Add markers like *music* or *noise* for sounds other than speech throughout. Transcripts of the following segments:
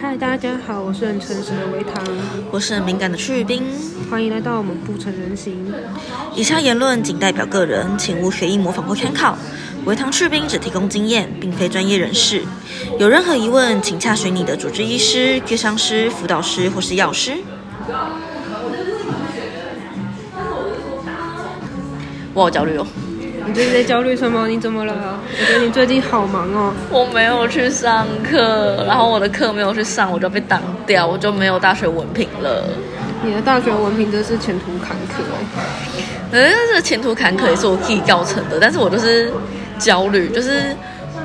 嗨，大家好，我是很诚实的维糖，我是很敏感的去冰。欢迎来到我们不成人形。以下言论仅代表个人，请勿学艺模仿或参考。维糖去冰只提供经验，并非专业人士。有任何疑问，请洽询你的主治医师、咨商师、辅导师或是药师。我好焦虑哦。你最近在焦虑什么？你怎么了？我觉得你最近好忙哦。我没有去上课，然后我的课没有去上，我就被挡掉，我就没有大学文凭了。你的大学文凭真是前途坎坷哎。嗯，这前途坎坷也是我自己造成的，但是我就是焦虑，就是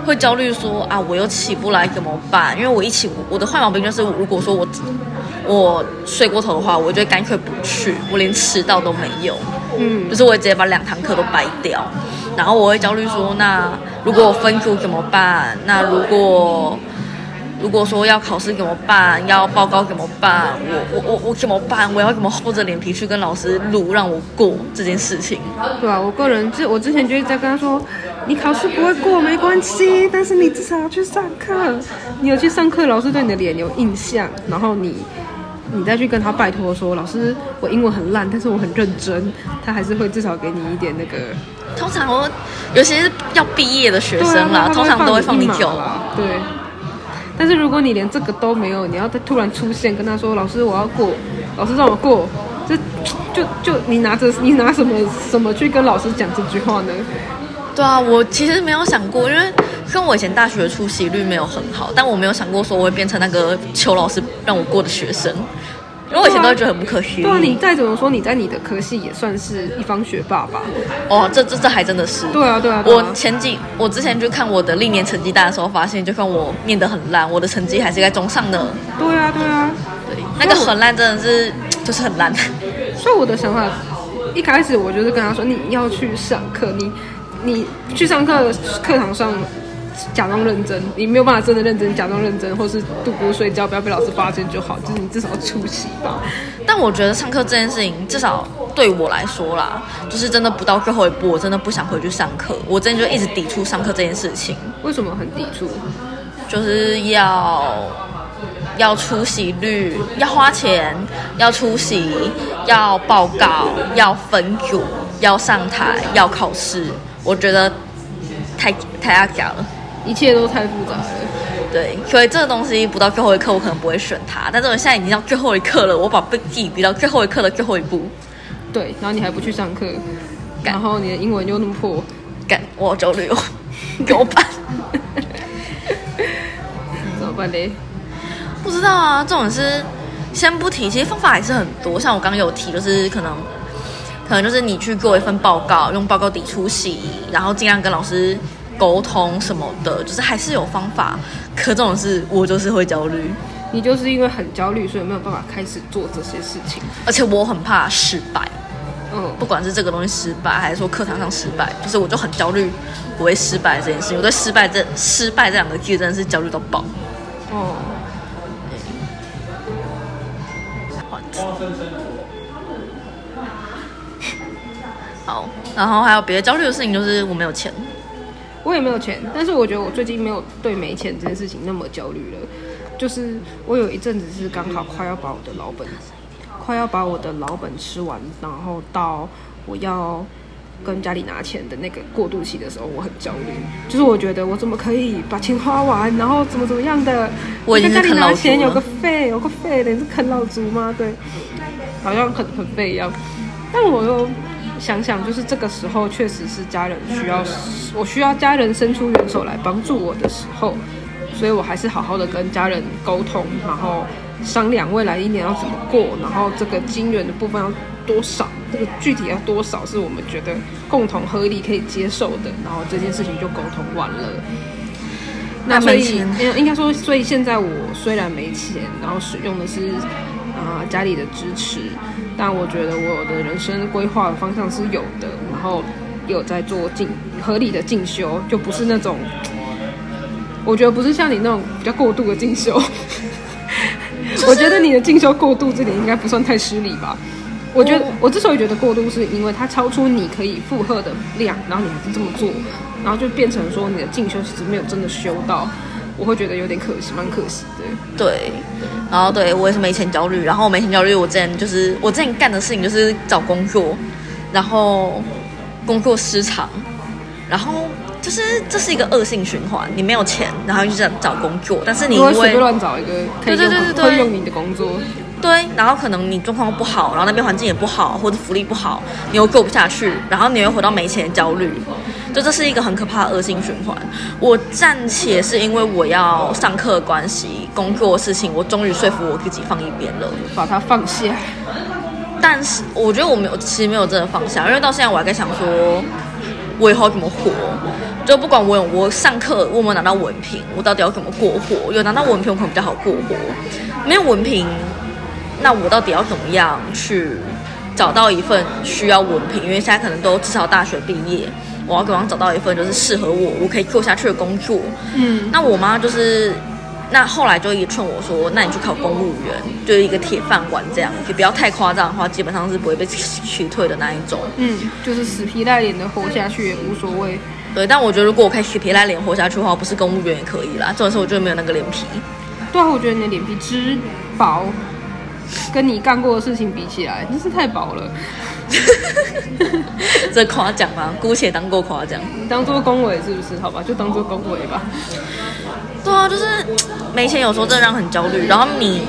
会焦虑说啊，我又起不来怎么办？因为我一起，我的坏毛病就是，如果说我我睡过头的话，我就干脆不去，我连迟到都没有。嗯，就是我会直接把两堂课都白掉，然后我会焦虑说，那如果我分组怎么办？那如果如果说要考试怎么办？要报告怎么办？我我我我怎么办？我要怎么厚着脸皮去跟老师录让我过这件事情？对啊，我个人就我之前就一直在跟他说，你考试不会过没关系，但是你至少要去上课。你有去上课，老师对你的脸有印象，然后你。你再去跟他拜托说，老师，我英文很烂，但是我很认真，他还是会至少给你一点那个。通常我，尤其是要毕业的学生啦，通常都会放你走啦。对。但是如果你连这个都没有，你要突然出现跟他说，老师我要过，老师让我过，这就就你拿着你拿什么什么去跟老师讲这句话呢？对啊，我其实没有想过，因为。跟我以前大学的出席率没有很好，但我没有想过说我会变成那个求老师让我过的学生，因为我以前都会觉得很不可思议。对啊，你再怎么说，你在你的科系也算是一方学霸吧？哦，这这这还真的是。对啊，对啊。我前几我之前就看我的历年成绩单的时候，发现就算我念得很烂，我的成绩还是在中上的。对啊，对啊。对，那个很烂真的是就是很烂。所以我的想法，一开始我就是跟他说，你要去上课，你你去上课课堂上。假装认真，你没有办法真的认真，假装认真，或是度过睡觉，不要被老师发现就好。就是你至少出席吧。但我觉得上课这件事情，至少对我来说啦，就是真的不到最后一步，我真的不想回去上课。我真的就一直抵触上课这件事情。为什么很抵触？就是要要出席率，要花钱，要出席，要报告，要分组，要上台，要考试。我觉得太太阿假了。一切都太复杂了，对，所以这个东西不到最后一刻，我可能不会选它。但是我现在已经到最后一刻了，我把自己逼到最后一刻的最后一步。对，然后你还不去上课，然后你的英文又那么破，干，我好焦虑哦，*laughs* 怎么办？怎么办嘞？不知道啊，这种是先不提，其实方法还是很多。像我刚刚有提，就是可能，可能就是你去做一份报告，用报告抵出席，然后尽量跟老师。沟通什么的，就是还是有方法。可这种事，我就是会焦虑。你就是因为很焦虑，所以没有办法开始做这些事情。而且我很怕失败。嗯，不管是这个东西失败，还是说课堂上失败，就是我就很焦虑不会失败这件事情。我对失败这失败这两个字真的是焦虑到爆。哦。好，然后还有别的焦虑的事情，就是我没有钱。我也没有钱，但是我觉得我最近没有对没钱这件事情那么焦虑了。就是我有一阵子是刚好快要把我的老本，快要把我的老本吃完，然后到我要跟家里拿钱的那个过渡期的时候，我很焦虑。就是我觉得我怎么可以把钱花完，然后怎么怎么样的？我跟家里拿钱有个费，有个费的，你是啃老族吗？对，好像很很费一样。但我又。想想，就是这个时候，确实是家人需要，我需要家人伸出援手来帮助我的时候，所以我还是好好的跟家人沟通，然后商量未来一年要怎么过，然后这个金元的部分要多少，这个具体要多少是我们觉得共同合理可以接受的，然后这件事情就沟通完了。那所以，应该说，所以现在我虽然没钱，然后使用的是啊家里的支持。但我觉得我的人生规划的方向是有的，然后有在做进合理的进修，就不是那种，*tsk* 我觉得不是像你那种比较过度的进修。*laughs* 我觉得你的进修过度这点应该不算太失礼吧？我觉得我之所以觉得过度，是因为它超出你可以负荷的量，然后你还是这么做，然后就变成说你的进修其实没有真的修到。我会觉得有点可惜，蛮可惜的。对，然后对我也是没钱焦虑，然后没钱焦虑，我之前就是我之前干的事情就是找工作，然后工作失常，然后就是这是一个恶性循环，你没有钱，然后就想找工作，但是你会随便乱找一个可以用对对对对对会用你的工作，对，然后可能你状况不好，然后那边环境也不好，或者福利不好，你又过不下去，然后你又回到没钱焦虑，就这是一个很可怕的恶性循环。我暂且是因为我要上课关系，工作的事情，我终于说服我自己放一边了。把它放下。但是我觉得我没有，其实没有真的放下，因为到现在我还在想说，我以后怎么活。就不管我有我上课我有没有拿到文凭，我到底要怎么过活？有拿到文凭我可能比较好过活，没有文凭，那我到底要怎么样去找到一份需要文凭？因为现在可能都至少大学毕业，我要怎么找到一份就是适合我，我可以做下去的工作？嗯，那我妈就是，那后来就一直劝我说，那你去考公务员，就是一个铁饭碗这样，就不要太夸张的话，基本上是不会被辞退的那一种。嗯，就是死皮赖脸的活下去也无所谓。对，但我觉得如果我可以死皮赖脸活下去的话，不是公务员也可以啦。这种时候我觉得没有那个脸皮。对啊，我觉得你的脸皮之薄，跟你干过的事情比起来，真是太薄了。*laughs* 这夸奖吗？姑且当过夸奖。你当做恭维是不是？好吧，就当做恭维吧。对啊，就是没钱，有时候真的让人很焦虑。然后你，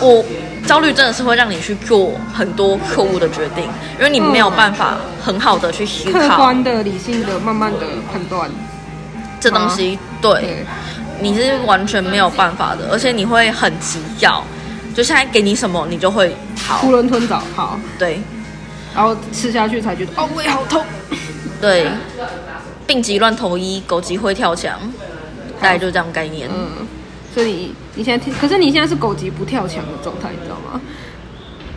我焦虑真的是会让你去做很多错误的决定，因为你没有办法很好的去思考客观的、理性的、慢慢的判断。这东西。对，对，你是完全没有办法的，而且你会很急要，就现在给你什么，你就会好。囫。囵吞枣，好，对。然后吃下去才觉得哦，胃好痛。对，病急乱投医，狗急会跳墙，大概就这样概念。嗯，所以你你现在听，可是你现在是狗急不跳墙的状态，你知道吗？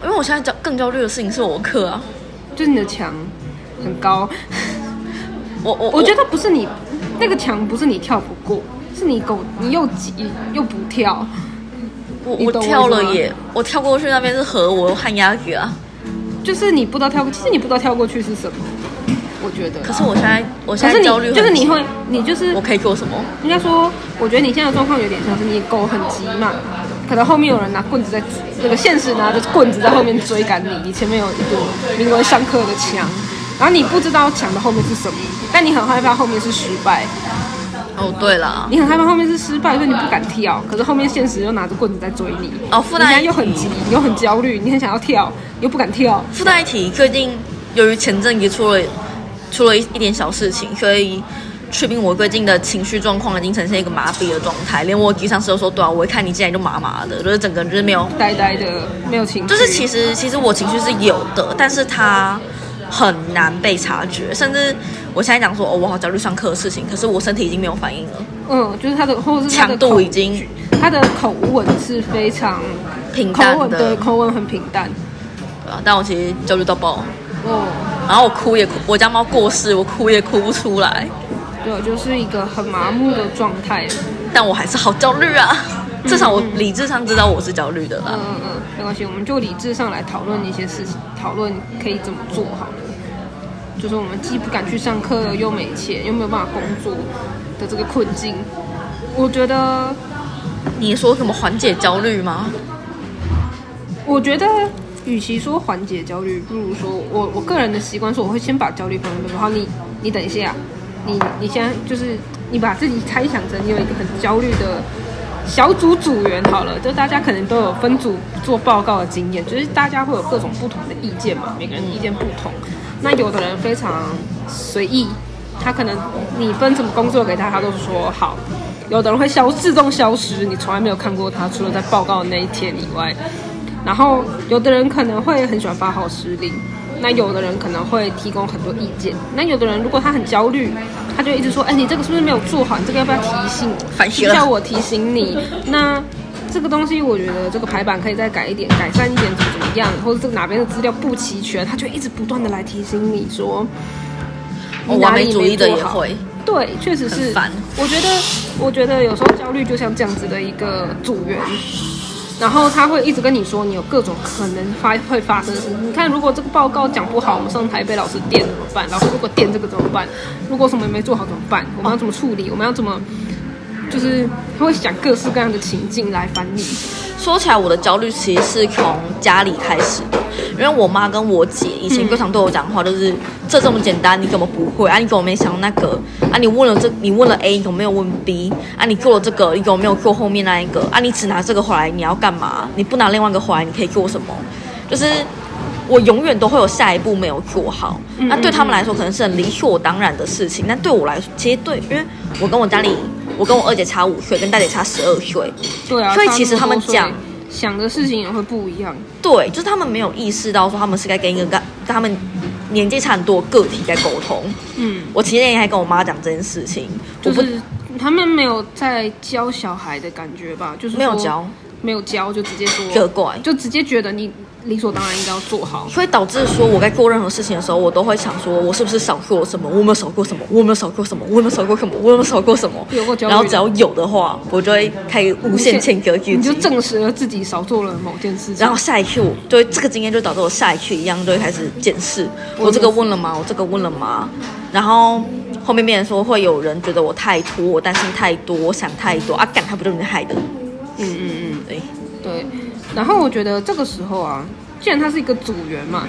因为我现在焦更焦虑的事情是我课啊，就是你的墙很高，我我我觉得不是你那个墙不是你跳不过，是你狗你又急又不跳，我我跳了耶，我跳过去那边是河，我旱鸭子啊。就是你不知道跳过，其实你不知道跳过去是什么，我觉得。可是我现在我现在焦虑就是你会，你就是我可以做什么？应该说，我觉得你现在的状况有点像是你狗很急嘛，可能后面有人拿棍子在那个现实拿着棍子在后面追赶你，你前面有一堵名为上课的墙，然后你不知道墙的后面是什么，但你很害怕后面是失败，哦，对了，你很害怕后面是失败，所以你不敢跳，可是后面现实又拿着棍子在追你，哦附你现在带又很急，你又很焦虑，你很想要跳，又不敢跳，附带一提，最近由于前阵子出了出了一一点小事情，所以确定我最近的情绪状况已经呈现一个麻痹的状态，连我机上司都说，对啊，我一看你进来就麻麻的，就是整个人就是没有，呆呆的，没有情绪，就是其实其实我情绪是有的，但是它很难被察觉，甚至我现在讲说，哦，我好焦虑上课的事情，可是我身体已经没有反应了，嗯，就是他的或者是强度已经他的口吻是非常平淡的，对口吻很平淡。对啊，但我其实焦虑到爆，哦，然后我哭也哭，我家猫过世，我哭也哭不出来，对，就是一个很麻木的状态。但我还是好焦虑啊。至少我理智上知道我是焦虑的啦。嗯嗯嗯，没关系，我们就理智上来讨论一些事情，讨论可以怎么做好了。就是我们既不敢去上课，又没钱，又没有办法工作的这个困境。我觉得，你说什么缓解焦虑吗？我觉得，与其说缓解焦虑，不如说我我个人的习惯是，我会先把焦虑放在那边。好，你你等一下，你你先就是你把自己猜想成你有一个很焦虑的小组组员好了，就大家可能都有分组做报告的经验，就是大家会有各种不同的意见嘛，每个人意见不同。那有的人非常随意，他可能你分什么工作给他，他都说好。有的人会消自动消失，你从来没有看过他，除了在报告的那一天以外。然后有的人可能会很喜欢发号施令，那有的人可能会提供很多意见。那有的人如果他很焦虑，他就一直说：“哎，你这个是不是没有做好？你这个要不要提醒？需反省了要我提醒你？”那这个东西，我觉得这个排版可以再改一点，改善一点，怎么怎么样，或者这个哪边的资料不齐全，他就一直不断的来提醒你说，哦你哪里完美主义的没做好也会。对，确实是烦。我觉得，我觉得有时候焦虑就像这样子的一个组员，然后他会一直跟你说你有各种可能发会发生的事。你看，如果这个报告讲不好，我们上台被老师电怎么办？老师如果电这个怎么办？如果什么也没做好怎么办？我们要怎么处理？我们要怎么就是他会想各式各样的情境来烦你。说起来，我的焦虑其实是从家里开始，因为我妈跟我姐以前经常对我讲话，就是、这这么简单，你怎么不会啊？你怎么没想那个啊？你问了这，你问了 A，你怎么没有问 B 啊？你做了这个，你怎么没有做后面那一个啊？你只拿这个回来，你要干嘛？你不拿另外一个回来，你可以做什么？就是我永远都会有下一步没有做好。那对他们来说，可能是很理所当然的事情，但对我来说，其实对，因为我跟我家里，我跟我二姐差五岁，跟大姐差十二岁，对啊，所以其实他们讲想的事情也会不一样。对，就是他们没有意识到说他们是该跟一个跟跟他们年纪差很多个体在沟通。嗯，我前几天还跟我妈讲这件事情，就是他们没有在教小孩的感觉吧？就是没有教，没有教就直接说责怪，就直接觉得你理所当然应该要做好。所以导致说我在做任何事情的时候，我都会想说，我是不是少做了什么？我有没有少过什么？我有没有少过什么？我有没有少过什么？我有没有少过什么？然后只要有的话，我就会开始无限谴责自己你就。证实了自己少做了某件事情。然后下一次我对这个经验就导致我下一次一样就会开始检视，我我这个问了吗？我这个问了吗？然后后面变成说会有人觉得我太拖，我担心太多，我想太多啊，干他不就是你害的？嗯嗯嗯，对，对。然后我觉得这个时候啊，既然他是一个组员嘛，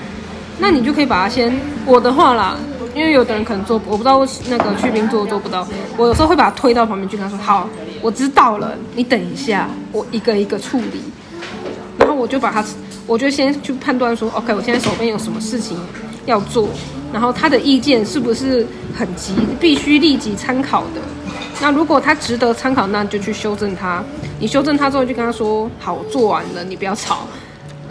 那你就可以把他先我的话啦，因为有的人可能做，我不知道那个去冰做做不到，我有时候会把他推到旁边去，跟他说：“好，我知道了，你等一下，我一个一个处理。”然后我就把他，我就先去判断说，OK，我现在手边有什么事情要做，然后他的意见是不是很急，必须立即参考的。那如果他值得参考，那就去修正他。你修正他之后，就跟他说：“好，我做完了，你不要吵。”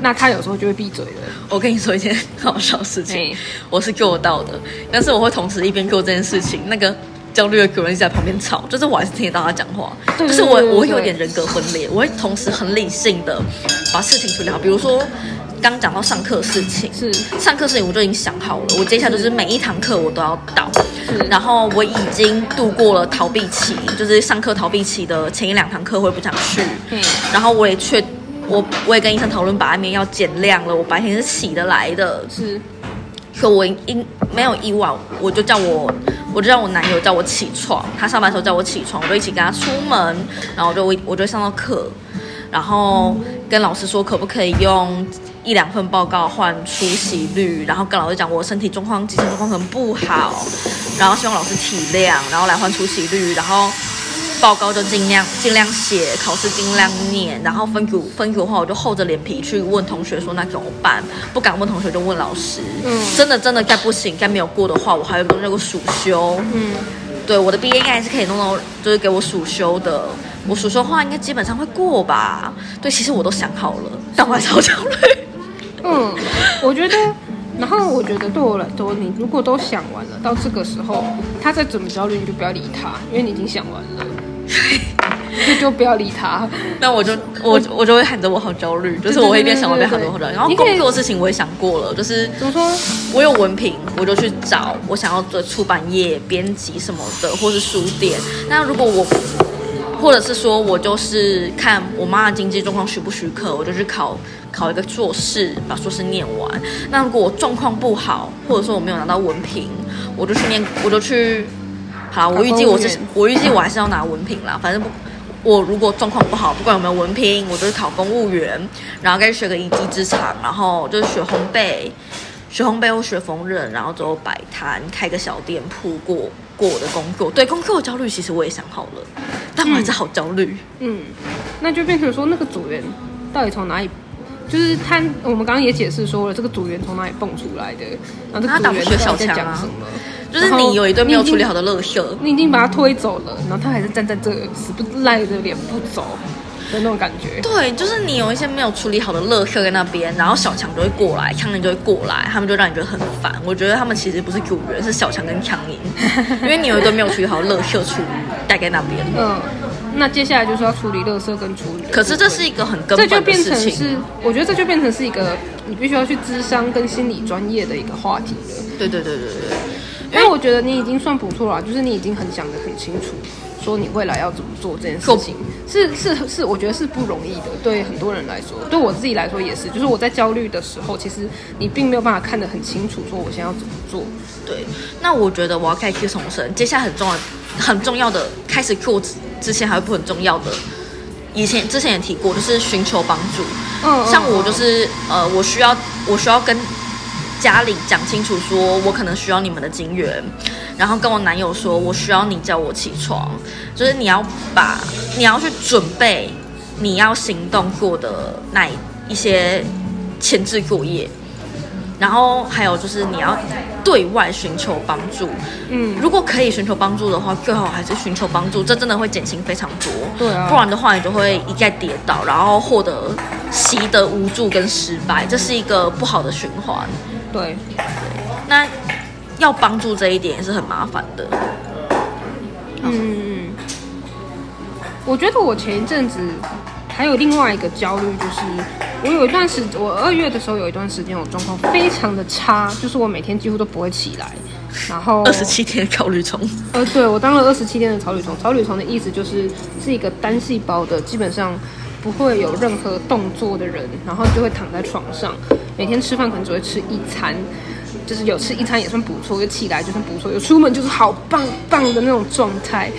那他有时候就会闭嘴了。我跟你说一件很 *laughs* 好笑的事情，我是做到的，但是我会同时一边做这件事情，那个焦虑的主人在旁边吵，就是我还是听得到他讲话，对就是我我会有点人格分裂，我会同时很理性的把事情处理好，比如说刚讲到上课事情，是。上课事情我就已经想好了，我接下来就是每一堂课我都要到，是。然后我已经度过了逃避期，就是上课逃避期的前一两堂课我也不想去，嗯。然后我也确我我也跟医生讨论把安眠药减量了，我白天是起得来的，是，可我因没有意外，我就叫我我就让我男友叫我起床，他上班的时候叫我起床，我就一起跟他出门，然后我就我我就上到课，然后跟老师说可不可以用一两份报告换出席率，然后跟老师讲我身体状况、精神状况很不好，然后希望老师体谅，然后来换出席率，然后。报告就尽量尽量写，考试尽量念，然后分组分组的话，我就厚着脸皮去问同学说那怎么办？不敢问同学就问老师。嗯真的真的该不行，该没有过的话，我还有个那个暑修。嗯，对，我的毕业应该还是可以弄到，就是给我暑修的。我暑修的话，应该基本上会过吧？对，其实我都想好了，但我还是好焦虑。嗯，我觉得，然后我觉得对我来说，你如果都想完了，到这个时候，他再怎么焦虑，你就不要理他，因为你已经想完了，就就不要理他。*laughs* 那我就我我就会喊着我好焦虑，就是我会一边想我一边喊着我好焦虑。然后工作的事情我也想过了，就是怎么说？我有文凭，我就去找我想要的出版业、编辑什么的，或是书店。那如果我，或者是说我就是看我妈的经济状况许不许可，我就去考考一个硕士，把硕士念完。那如果我状况不好，或者说我没有拿到文凭，我就去念，我就去。好，我预计我是我预计我还是要拿文凭啦，反正不。我如果状况不好，不管有没有文凭，我就是考公务员，然后该学个一技之长，然后就是学烘焙，学烘焙或学缝纫，然后之后摆摊，开个小店铺过过我的工作。对工作的焦虑，其实我也想好了，但我还是好焦虑。嗯，那就变成说那个组员到底从哪里？就是他，我们刚刚也解释说了，这个组员从哪里蹦出来的，然后这他个组员小到底在讲什么？就是你有一堆没有处理好的垃圾，你已经把他推走了，然后他还是站在这死不赖着脸不走的那种感觉。对，就是你有一些没有处理好的垃圾在那边，然后小强就会过来，强人就会过来，他们就让你觉得很烦。我觉得他们其实不是组员，是小强跟强宁，*laughs* 因为你有一堆没有处理好的垃圾处带在那边。嗯，那接下来就是要处理垃圾跟处理。可是这是一个很根本的这就变事情。成是，我觉得这就变成是一个你必须要去智商跟心理专业的一个话题了。对对对对对。因为我觉得你已经算不错了，就是你已经很想得很清楚，说你未来要怎么做这件事情，是是是，我觉得是不容易的，对很多人来说，对我自己来说也是。就是我在焦虑的时候，其实你并没有办法看得很清楚，说我现在要怎么做。对，那我觉得我要开始重生，接下来很重要、很重要的开始 Q 之前还有一部很重要的，以前之前也提过，就是寻求帮助。嗯，像我就是呃，我需要我需要跟家里讲清楚，说我可能需要你们的金源，然后跟我男友说，我需要你叫我起床，就是你要把你要去准备你要行动过的那一些前置作业，然后还有就是你要对外寻求帮助，嗯，如果可以寻求帮助的话，最好还是寻求帮助，这真的会减轻非常多。对啊。不然的话，你就会一概跌倒，然后获得习得无助跟失败，这是一个不好的循环。对，那要帮助这一点也是很麻烦的。嗯，我觉得我前一阵子还有另外一个焦虑，就是我有一段时，我二月的时候有一段时间我状况非常的差，就是我每天几乎都不会起来，然后二十七天的草履虫，呃，对我当了二十七天的草履虫。草履虫的意思就是是一个单细胞的，基本上不会有任何动作的人，然后就会躺在床上，每天吃饭可能只会吃一餐，就是有吃一餐也算不错，有起来就算不错，有出门就是好棒棒的那种状态。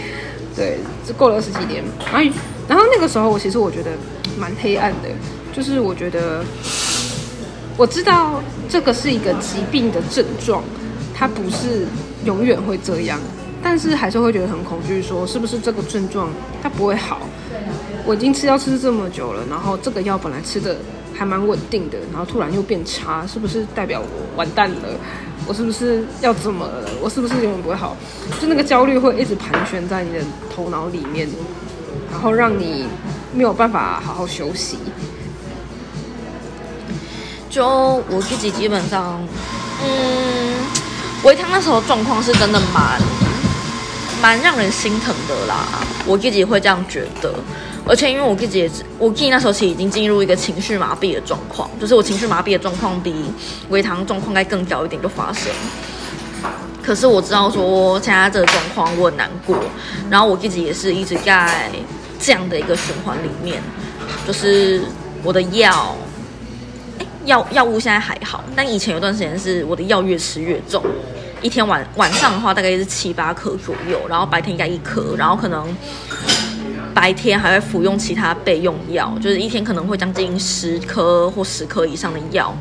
对，就过了十几年，然后然后那个时候我其实我觉得蛮黑暗的，就是我觉得我知道这个是一个疾病的症状，它不是永远会这样，但是还是会觉得很恐惧，说是不是这个症状它不会好？我已经吃药吃这么久了，然后这个药本来吃的还蛮稳定的，然后突然又变差，是不是代表我完蛋了？我是不是要怎么了？我是不是永远不会好？就那个焦虑会一直盘旋在你的头脑里面，然后让你没有办法好好休息。就我自己基本上，嗯，维汤那时候状况是真的蛮蛮让人心疼的啦，我自己会这样觉得。而且因为我自己也是，我自己那时候其实已经进入一个情绪麻痹的状况，就是我情绪麻痹的状况比维糖状况该更早一点就发生。可是我知道说现在这个状况我很难过，然后我自己也是一直在这样的一个循环里面，就是我的药，药药物现在还好，但以前有段时间是我的药越吃越重，一天晚晚上的话大概是七八颗左右，然后白天应该一颗，然后可能白天还会服用其他备用药，就是一天可能会将近十颗或十颗以上的药，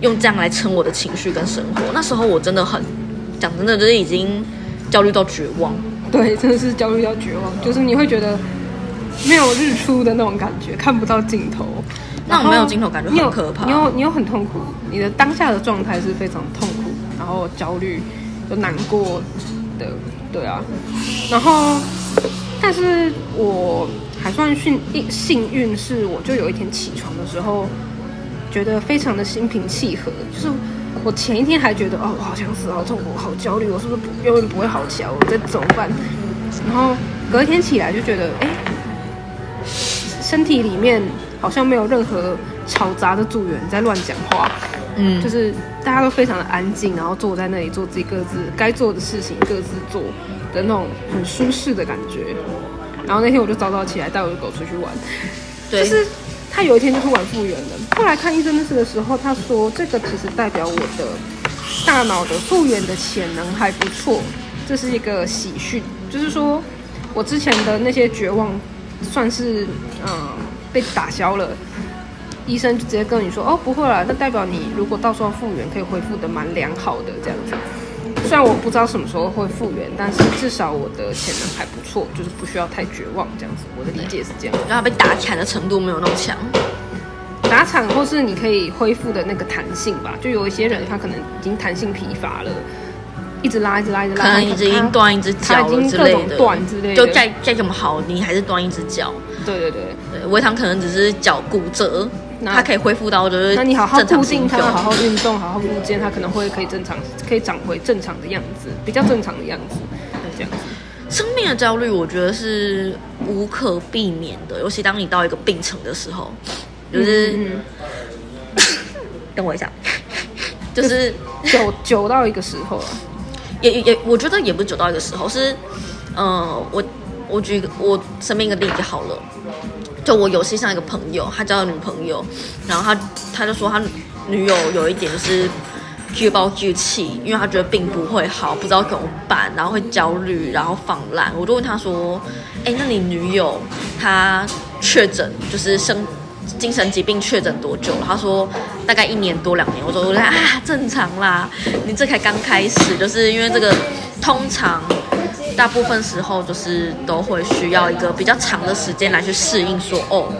用这样来撑我的情绪跟生活。那时候我真的很讲真的，就是已经焦虑到绝望。*laughs* 对，真的是焦虑到绝望，就是你会觉得没有日出的那种感觉，看不到尽头。那种没有尽头感觉很可怕你有你有很痛苦，你的当下的状态是非常痛苦，然后焦虑又难过的，对啊。然后，但是我还算幸运幸运，是我就有一天起床的时候，觉得非常的心平气和，就是我前一天还觉得哦，我好想死，好痛苦，好焦虑，我是不是不永远不会好起来？我在怎么办？然后隔一天起来就觉得，哎，身体里面好像没有任何嘈杂的组员在乱讲话，嗯，就是大家都非常的安静，然后坐在那里做自己各自该做的事情，各自做的那种很舒适的感觉。然后那天我就早早起来带我的狗出去玩，对，就是他有一天就突然复原了。后来看医生的时候，他说这个其实代表我的大脑的复原的潜能还不错，这是一个喜讯，就是说我之前的那些绝望算是嗯被打消了。医生就直接跟你说，哦，不会啦，那代表你如果到时候复原可以恢复的蛮良好的这样子。虽然我不知道什么时候会复原，但是至少我的潜能还不错，就是不需要太绝望这样子。我的理解是这样。然后被打惨的程度没有那么强。打惨或是你可以恢复的那个弹性吧，就有一些人他可能已经弹性疲乏了，一直拉一直拉一直拉，可能已经断一只他已脚了经各种之类的，断之类的，就再再怎么好，你还是断一只脚。对对对。对，维糖可能只是脚骨折，那它可以恢复到就是那你好好正常固定它，好好运动，好好复健，它可能会可以正常，可以长回正常的样子，比较正常的样子，这样子。生命的焦虑，我觉得是无可避免的，尤其当你到一个病程的时候，就是、嗯等我一下，*laughs* 就是久久到一个时候了，也也也，我觉得也不是久到一个时候，是，呃，我我举我身边一个例子好了，就我游戏上一个朋友，他交了女朋友，然后他他就说他女友有一点就是举报举气，因为他觉得病不会好，不知道怎么办，然后会焦虑，然后放烂。我就问他说：“哎，那你女友她确诊就是生精神疾病确诊多久了？”他说：“大概一年多两年。”我说：“啊，正常啦，你这才刚开始，就是因为这个通常。”大部分时候就是都会需要一个比较长的时间来去适应，说哦，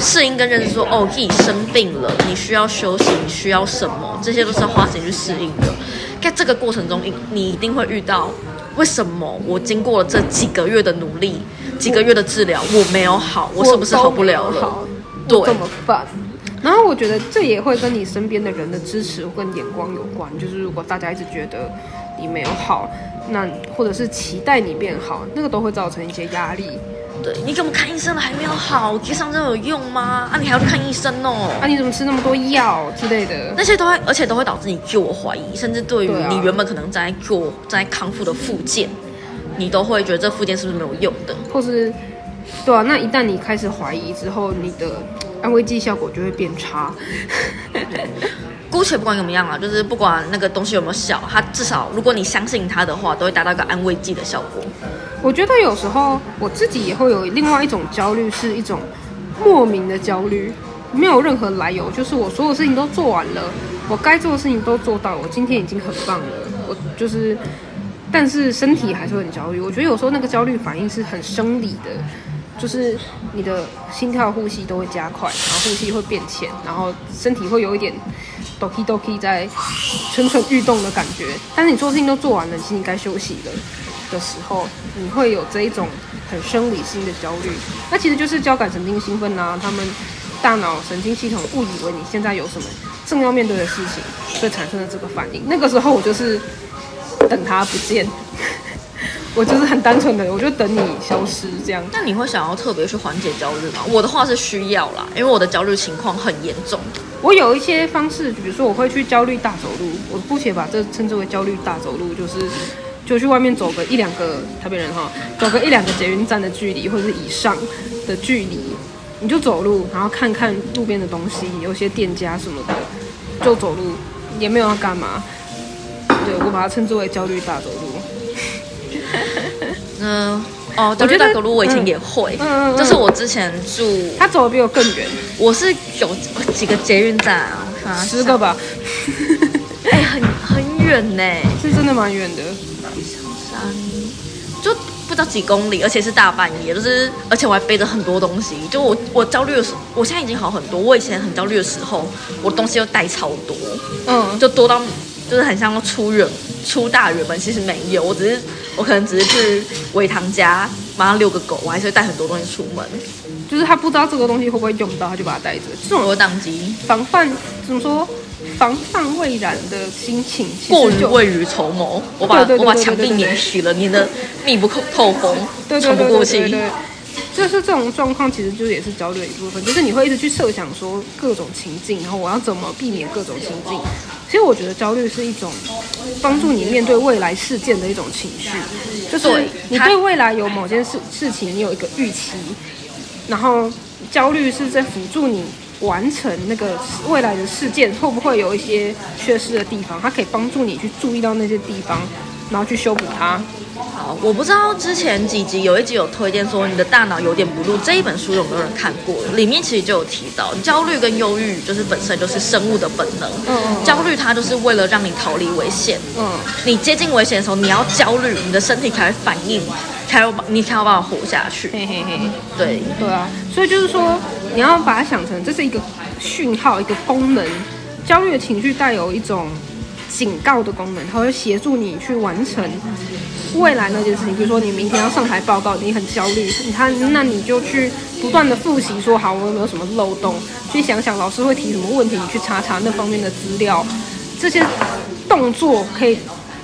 适应跟认识说哦，自己生病了，你需要休息，你需要什么，这些都是要花时间去适应的。在这个过程中，你你一定会遇到，为什么我经过了这几个月的努力，几个月的治疗，我没有好，我是不是好不了了？对，怎么办？然后我觉得这也会跟你身边的人的支持跟眼光有关，就是如果大家一直觉得你没有好。那或者是期待你变好，那个都会造成一些压力。对你怎么看医生了还没有好？贴上针有用吗？啊，你还要去看医生哦。啊，你怎么吃那么多药之类的？那些都会，而且都会导致你自我怀疑，甚至对于你原本可能在做在康复的附件，你都会觉得这附件是不是没有用的？或是，对啊，那一旦你开始怀疑之后，你的安慰剂效果就会变差。*laughs* 姑且不管怎么样啊，就是不管那个东西有没有效，它至少如果你相信它的话，都会达到一个安慰剂的效果。我觉得有时候我自己也会有另外一种焦虑，是一种莫名的焦虑，没有任何来由，就是我所有事情都做完了，我该做的事情都做到，我今天已经很棒了，我就是，但是身体还是很焦虑。我觉得有时候那个焦虑反应是很生理的。就是你的心跳、呼吸都会加快，然后呼吸会变浅，然后身体会有一点 doki doki 在蠢蠢欲动的感觉。但是你做事情都做完了，其实你该休息了的时候，你会有这一种很生理性的焦虑。那其实就是交感神经兴奋啊，他们大脑神经系统误以为你现在有什么正要面对的事情，所以产生了这个反应。那个时候我就是等他不见。我就是很单纯的，我就等你消失这样。那你会想要特别去缓解焦虑吗？我的话是需要啦，因为我的焦虑情况很严重。我有一些方式，比如说我会去焦虑大走路，我姑且把这称之为焦虑大走路，就是就去外面走个一两个台北人哈，走个一两个捷运站的距离或者是以上的距离，你就走路，然后看看路边的东西，有些店家什么的，就走路，也没有要干嘛。对我把它称之为焦虑大走路。嗯，哦，我觉得走路我以前也会，嗯就是我之前住，他走的比我更远，我是有几个捷运站啊，十个吧，哎，很很远呢，是真的蛮远的，山。就不知道几公里，而且是大半夜，就是而且我还背着很多东西，就我我焦虑的时候，我现在已经好很多，我以前很焦虑的时候，我东西又带超多，嗯，就多到就是很像出远出大远门，其实没有，我只是。我可能只是去伟唐家帮他遛个狗，我还是会带很多东西出门。就是他不知道这个东西会不会用到，他就把它带着。这种有档机，防范怎么说？防范未然的心情，过于未雨绸缪。我把我把墙壁粘死了，你的密不透风，喘不过气。就是这种状况，其实就也是焦虑的一部分。就是你会一直去设想说各种情境，然后我要怎么避免各种情境。其实我觉得焦虑是一种帮助你面对未来事件的一种情绪，就是你对未来有某件事事情，你有一个预期，然后焦虑是在辅助你完成那个未来的事件，会不会有一些缺失的地方？它可以帮助你去注意到那些地方，然后去修补它。好，我不知道之前几集有一集有推荐说你的大脑有点不录，这一本书有没有人看过？里面其实就有提到，焦虑跟忧郁就是本身就是生物的本能。嗯焦虑它就是为了让你逃离危险。嗯。你接近危险的时候，你要焦虑，你的身体才会反应，才有你才有办法活下去。嘿嘿嘿。对。对啊，所以就是说，你要把它想成这是一个讯号，一个功能。焦虑的情绪带有一种警告的功能，它会协助你去完成。未来那件事情，比如说你明天要上台报告，你很焦虑，你看，那你就去不断的复习，说好我有没有什么漏洞，去想想老师会提什么问题，你去查查那方面的资料，这些动作可以，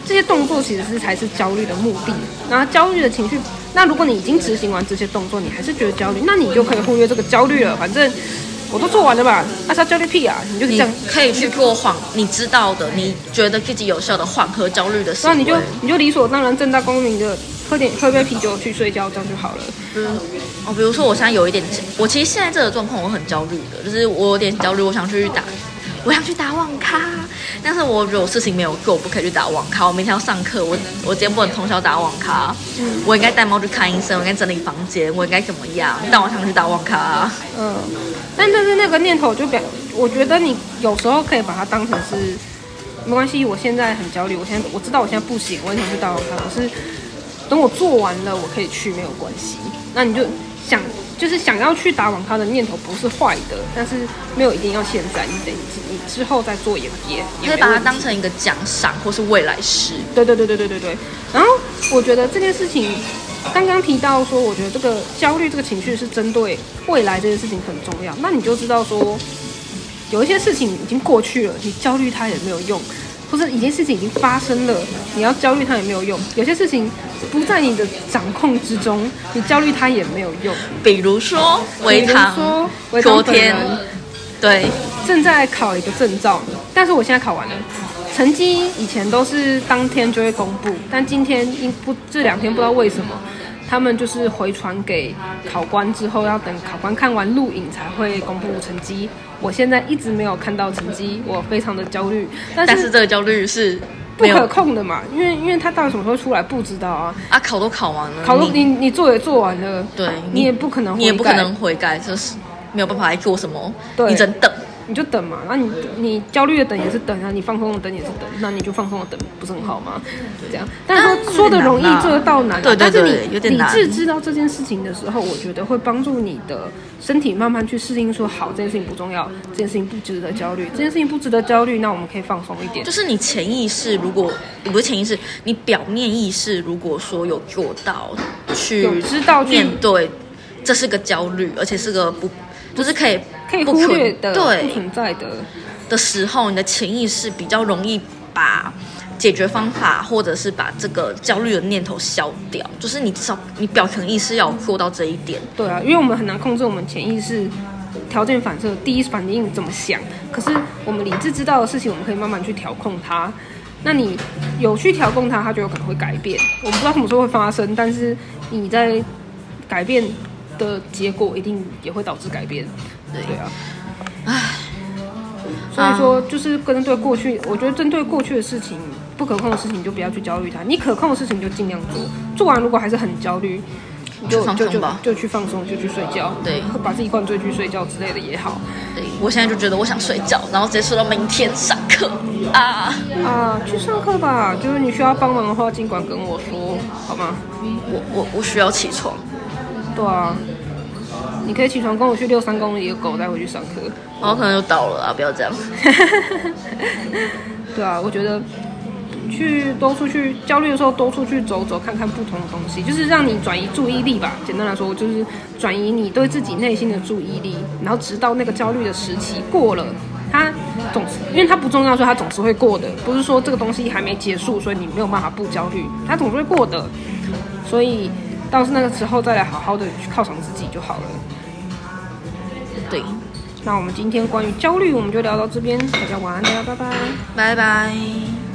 这些动作其实是才是焦虑的目的。然后焦虑的情绪，那如果你已经执行完这些动作，你还是觉得焦虑，那你就可以忽略这个焦虑了，反正。我都做完了吧？那是焦虑屁啊！你就是这样，可以去做缓，你知道的，你觉得自己有效的缓和焦虑的事。那你就你就理所当然、正大光明的喝点喝杯啤酒去睡觉，这样就好了。嗯，哦，比如说我现在有一点，我其实现在这个状况我很焦虑的，就是我有点焦虑，我想去打，我想去打网咖，但是我有事情没有做，我不可以去打网咖。我明天要上课，我我今天不能通宵打网咖。嗯，我应该带猫去看医生，我应该整理房间，我应该怎么样？但我想去打网咖。嗯，但但是那个念头就表，我觉得你有时候可以把它当成是没关系。我现在很焦虑，我现在我知道我现在不行，我很想去打网咖，可是等我做完了，我可以去，没有关系。那你就想。就是想要去打网咖的念头不是坏的，但是没有一定要现在，你得你之后再做也也可以把它当成一个奖赏或是未来式。对对对对对对对。然后我觉得这件事情刚刚提到说，我觉得这个焦虑这个情绪是针对未来这件事情很重要。那你就知道说，有一些事情已经过去了，你焦虑它也没有用。或者一件事情已经发生了，你要焦虑它也没有用。有些事情不在你的掌控之中，你焦虑它也没有用。比如说，维唐，昨天对正在考一个证照，但是我现在考完了，成绩以前都是当天就会公布，但今天因不这两天不知道为什么。他们就是回传给考官之后，要等考官看完录影才会公布成绩。我现在一直没有看到成绩，我非常的焦虑。但是这个焦虑是不可控的嘛？因为因为他到底什么时候出来不知道啊。啊，考都考完了，考都你你做也做完了，对，你也不可能你也不可能悔改，就是没有办法来做什么，你只能等。你就等嘛，那你你焦虑的等也是等啊，你放松的等也是等，那你就放松的等，不是很好吗？这样，但是说说的容易，做得到难。对但是你。理智知道这件事情的时候，我觉得会帮助你的身体慢慢去适应，说好这件事情不重要，这件事情不值得焦虑，这件事情不值得焦虑，那我们可以放松一点。就是你潜意识，如果不是潜意识，你表面意识，如果说有做到去知道面对，这是个焦虑，而且是个不。不是可以可以忽略的，对不存在的的时候，你的潜意识比较容易把解决方法，或者是把这个焦虑的念头消掉。就是你至少你表层意识要做到这一点。对啊，因为我们很难控制我们潜意识条件反射第一反应怎么想。可是我们理智知道的事情，我们可以慢慢去调控它。那你有去调控它，它就有可能会改变。我们不知道什么时候会发生，但是你在改变。的结果一定也会导致改变，对。啊，唉，所以说就是针对过去，我觉得针对过去的事情，不可控的事情就不要去焦虑它，你可控的事情就尽量做，做完如果还是很焦虑，就就就就去放松，就去睡觉，对，把自己灌醉去睡觉之类的也好。对我现在就觉得我想睡觉，然后直接睡到明天上课。啊。啊，去上课吧，就是你需要帮忙的话，尽管跟我说好吗？我我我需要起床。对啊，你可以起床跟我去遛三公里的狗，带回去上课。然后可能就倒了啊！不要这样。*laughs* 对啊，我觉得去多出去焦虑的时候，多出去走走，看看不同的东西，就是让你转移注意力吧。简单来说，就是转移你对自己内心的注意力，然后直到那个焦虑的时期过了，它总是因为它不重要，所以它总是会过的。不是说这个东西还没结束，所以你没有办法不焦虑，它总是会过的。所以。到是那个时候再来好好的去犒赏自己就好了。对，那我们今天关于焦虑我们就聊到这边，大家晚安，大家拜拜，拜拜。